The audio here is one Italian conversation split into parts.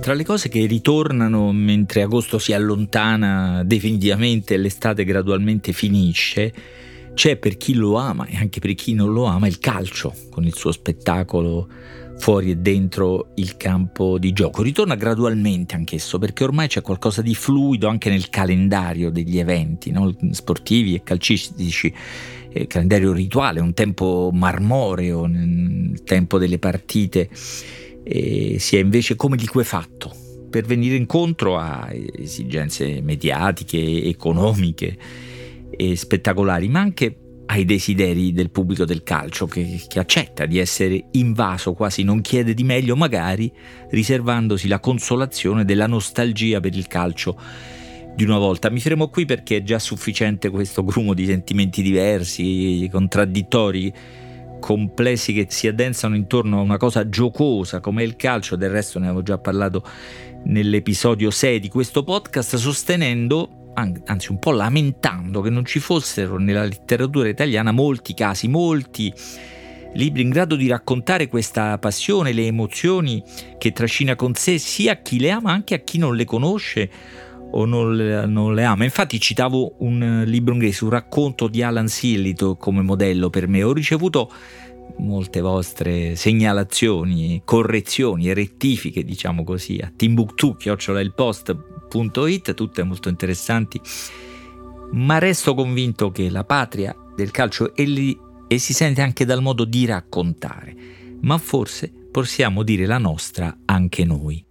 Tra le cose che ritornano mentre agosto si allontana definitivamente e l'estate gradualmente finisce, c'è per chi lo ama e anche per chi non lo ama il calcio, con il suo spettacolo fuori e dentro il campo di gioco. Ritorna gradualmente anch'esso perché ormai c'è qualcosa di fluido anche nel calendario degli eventi no? sportivi e calcistici, il calendario rituale, un tempo marmoreo, il tempo delle partite e si è invece come liquefatto per venire incontro a esigenze mediatiche, economiche e spettacolari, ma anche ai desideri del pubblico del calcio che, che, accetta di essere invaso, quasi non chiede di meglio, magari riservandosi la consolazione della nostalgia per il calcio di una volta. Mi fermo qui perché è già sufficiente questo grumo di sentimenti diversi, contraddittori complessi che si addensano intorno a una cosa giocosa come il calcio, del resto ne avevo già parlato nell'episodio 6 di questo podcast, sostenendo, anzi un po' lamentando che non ci fossero nella letteratura italiana molti casi, molti libri in grado di raccontare questa passione, le emozioni che trascina con sé sia a chi le ama, ma anche a chi non le conosce o non le, non le, ama. Infatti citavo un libro inglese, un racconto di Alan Sillito come modello per me. Ho ricevuto molte vostre segnalazioni, correzioni, rettifiche, diciamo così, a timbuktu, chiocciolailpost.it, tutte molto interessanti, ma resto convinto che la patria del calcio è lì e si sente anche dal modo di raccontare, ma forse possiamo dire la nostra anche noi.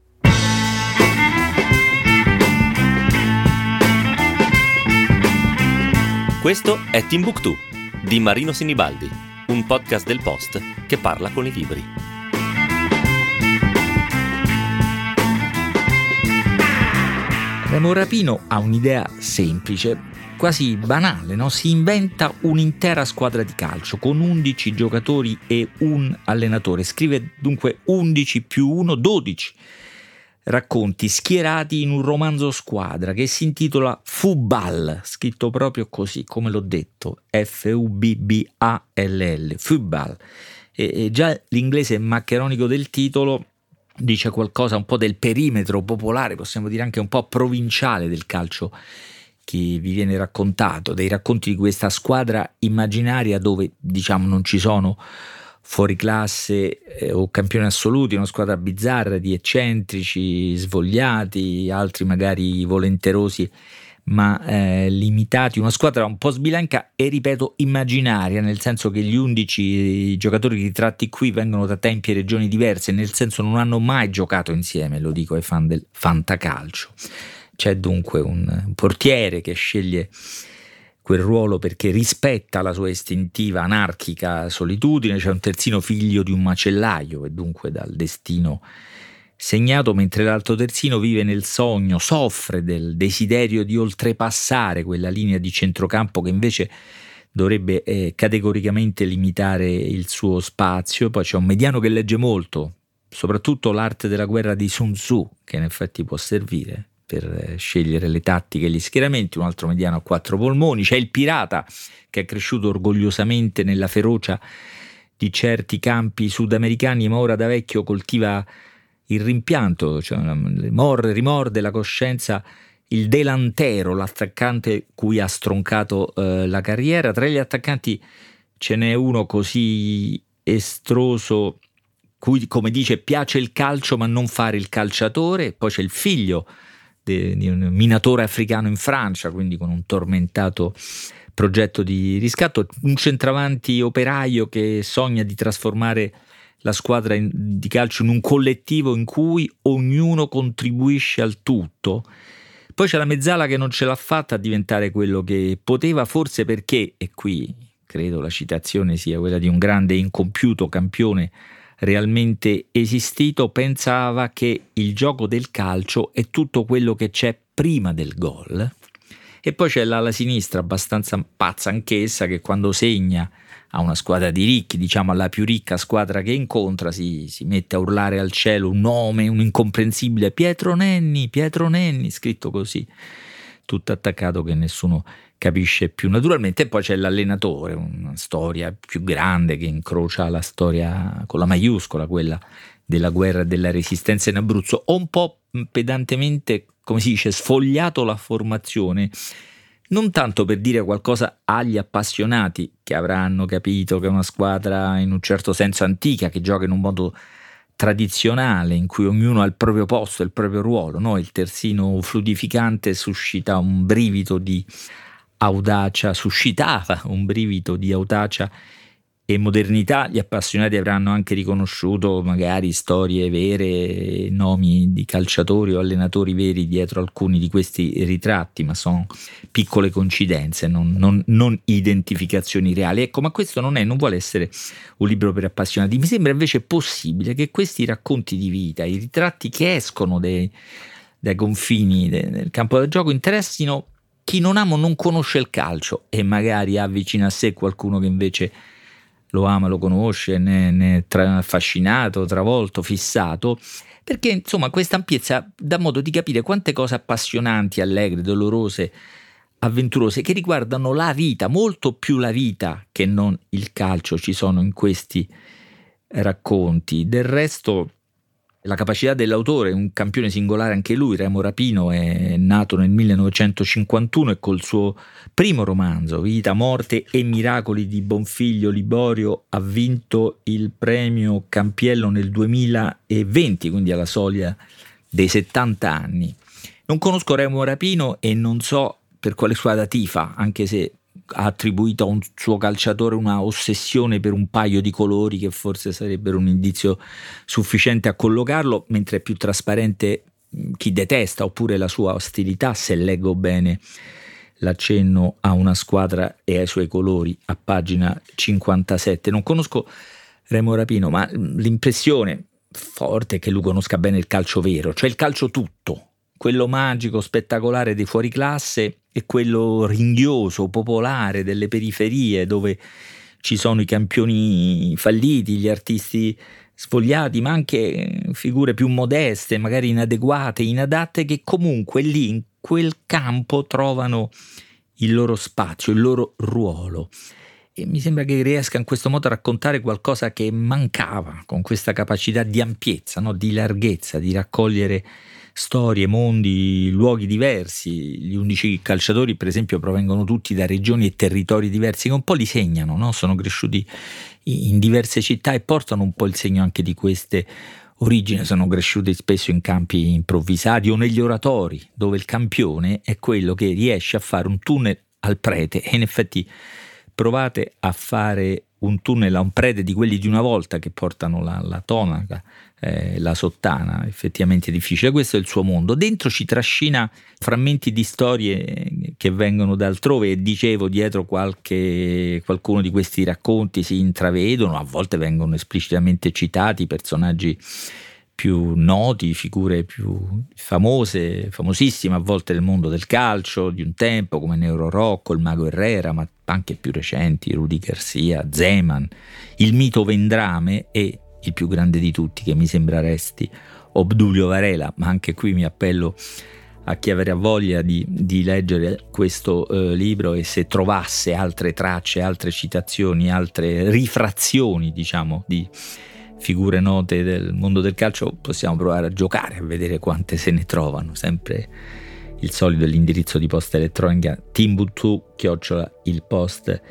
Questo è Timbuktu di Marino Sinibaldi, un podcast del Post che parla con i libri. Remo Rapino ha un'idea semplice, quasi banale, no? si inventa un'intera squadra di calcio con 11 giocatori e un allenatore, scrive dunque 11 più 1, 12 racconti schierati in un romanzo squadra che si intitola Fubal, scritto proprio così, come l'ho detto, F-U-B-B-A-L-L, Fubal. E, e già l'inglese maccheronico del titolo dice qualcosa un po' del perimetro popolare, possiamo dire anche un po' provinciale del calcio che vi viene raccontato, dei racconti di questa squadra immaginaria dove diciamo non ci sono fuori classe eh, o campioni assoluti, una squadra bizzarra di eccentrici, svogliati, altri magari volenterosi ma eh, limitati, una squadra un po' sbilanca e ripeto immaginaria, nel senso che gli 11 giocatori ritratti qui vengono da tempi e regioni diverse, nel senso non hanno mai giocato insieme, lo dico ai fan del fantacalcio. C'è dunque un portiere che sceglie quel ruolo perché rispetta la sua istintiva anarchica solitudine, c'è un terzino figlio di un macellaio e dunque dal destino segnato, mentre l'altro terzino vive nel sogno, soffre del desiderio di oltrepassare quella linea di centrocampo che invece dovrebbe eh, categoricamente limitare il suo spazio. Poi c'è un mediano che legge molto, soprattutto l'arte della guerra di Sun Tzu, che in effetti può servire per scegliere le tattiche e gli schieramenti, un altro mediano a quattro polmoni, c'è il pirata che è cresciuto orgogliosamente nella ferocia di certi campi sudamericani, ma ora da vecchio coltiva il rimpianto, cioè morre, rimorde la coscienza il delantero, l'attaccante cui ha stroncato eh, la carriera. Tra gli attaccanti ce n'è uno così estroso, cui come dice piace il calcio ma non fare il calciatore, poi c'è il figlio di un minatore africano in Francia, quindi con un tormentato progetto di riscatto, un centravanti operaio che sogna di trasformare la squadra in, di calcio in un collettivo in cui ognuno contribuisce al tutto. Poi c'è la mezzala che non ce l'ha fatta a diventare quello che poteva, forse perché, e qui credo la citazione sia quella di un grande incompiuto campione realmente esistito, pensava che il gioco del calcio è tutto quello che c'è prima del gol. E poi c'è l'ala sinistra, abbastanza pazza anch'essa, che quando segna a una squadra di ricchi, diciamo alla più ricca squadra che incontra, si, si mette a urlare al cielo un nome, un incomprensibile Pietro Nenni, Pietro Nenni, scritto così, tutto attaccato che nessuno capisce più. Naturalmente poi c'è l'allenatore, una storia più grande che incrocia la storia con la maiuscola, quella della guerra e della resistenza in Abruzzo. Ho un po' pedantemente, come si dice, sfogliato la formazione non tanto per dire qualcosa agli appassionati che avranno capito che è una squadra in un certo senso antica, che gioca in un modo tradizionale in cui ognuno ha il proprio posto, il proprio ruolo. No? Il terzino fluidificante suscita un brivido di audacia, suscitava un brivido di audacia e modernità, gli appassionati avranno anche riconosciuto magari storie vere, nomi di calciatori o allenatori veri dietro alcuni di questi ritratti, ma sono piccole coincidenze, non, non, non identificazioni reali. Ecco, ma questo non, è, non vuole essere un libro per appassionati. Mi sembra invece possibile che questi racconti di vita, i ritratti che escono dei, dai confini del campo del gioco, interessino chi non ama o non conosce il calcio e magari ha vicino a sé qualcuno che invece lo ama, lo conosce, ne, ne è tra, affascinato, travolto, fissato, perché insomma questa ampiezza dà modo di capire quante cose appassionanti, allegre, dolorose, avventurose che riguardano la vita, molto più la vita che non il calcio ci sono in questi racconti. Del resto la capacità dell'autore, un campione singolare anche lui, Remo Rapino, è nato nel 1951 e col suo primo romanzo, Vita, Morte e Miracoli di Bonfiglio Liborio, ha vinto il premio Campiello nel 2020, quindi alla soglia dei 70 anni. Non conosco Remo Rapino e non so per quale squadra tifa, anche se ha attribuito a un suo calciatore una ossessione per un paio di colori che forse sarebbero un indizio sufficiente a collocarlo, mentre è più trasparente chi detesta oppure la sua ostilità, se leggo bene l'accenno a una squadra e ai suoi colori a pagina 57. Non conosco Remo Rapino, ma l'impressione forte è che lui conosca bene il calcio vero, cioè il calcio tutto, quello magico, spettacolare dei fuoriclasse e quello ringhioso, popolare delle periferie dove ci sono i campioni falliti, gli artisti sfogliati, ma anche figure più modeste, magari inadeguate, inadatte, che comunque lì in quel campo trovano il loro spazio, il loro ruolo. E mi sembra che riesca in questo modo a raccontare qualcosa che mancava con questa capacità di ampiezza, no? di larghezza, di raccogliere storie, mondi, luoghi diversi. Gli undici calciatori, per esempio, provengono tutti da regioni e territori diversi che un po' li segnano, no? sono cresciuti in diverse città e portano un po' il segno anche di queste origini. Sono cresciuti spesso in campi improvvisati o negli oratori, dove il campione è quello che riesce a fare un tunnel al prete e in effetti provate a fare un tunnel a un prete di quelli di una volta che portano la, la tonaca, eh, la sottana, effettivamente difficile. Questo è il suo mondo. Dentro ci trascina frammenti di storie che vengono da altrove e dicevo dietro qualche, qualcuno di questi racconti si intravedono, a volte vengono esplicitamente citati personaggi più noti, figure più famose, famosissime a volte del mondo del calcio di un tempo come Neuro Rocco, il Mago Herrera, ma anche più recenti, Rudy Garcia, Zeman, il mito Vendrame e il più grande di tutti che mi sembra resti Obdulio Varela, ma anche qui mi appello a chi avrà voglia di, di leggere questo eh, libro e se trovasse altre tracce, altre citazioni, altre rifrazioni, diciamo, di figure note del mondo del calcio, possiamo provare a giocare, a vedere quante se ne trovano, sempre il solito l'indirizzo di posta elettronica timbuktu chiocciola il post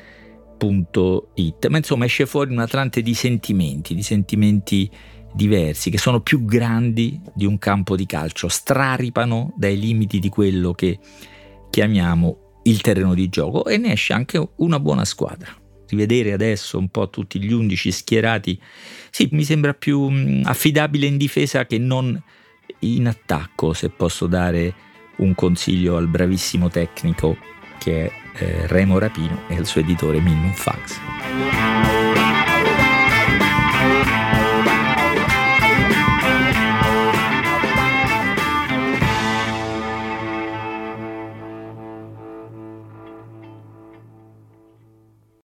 ma insomma esce fuori un atlante di sentimenti, di sentimenti diversi, che sono più grandi di un campo di calcio, straripano dai limiti di quello che chiamiamo il terreno di gioco e ne esce anche una buona squadra. Rivedere adesso un po' tutti gli undici schierati, sì, mi sembra più mm, affidabile in difesa che non in attacco, se posso dare un consiglio al bravissimo tecnico che è eh, Remo Rapino e al suo editore Minimum Fax.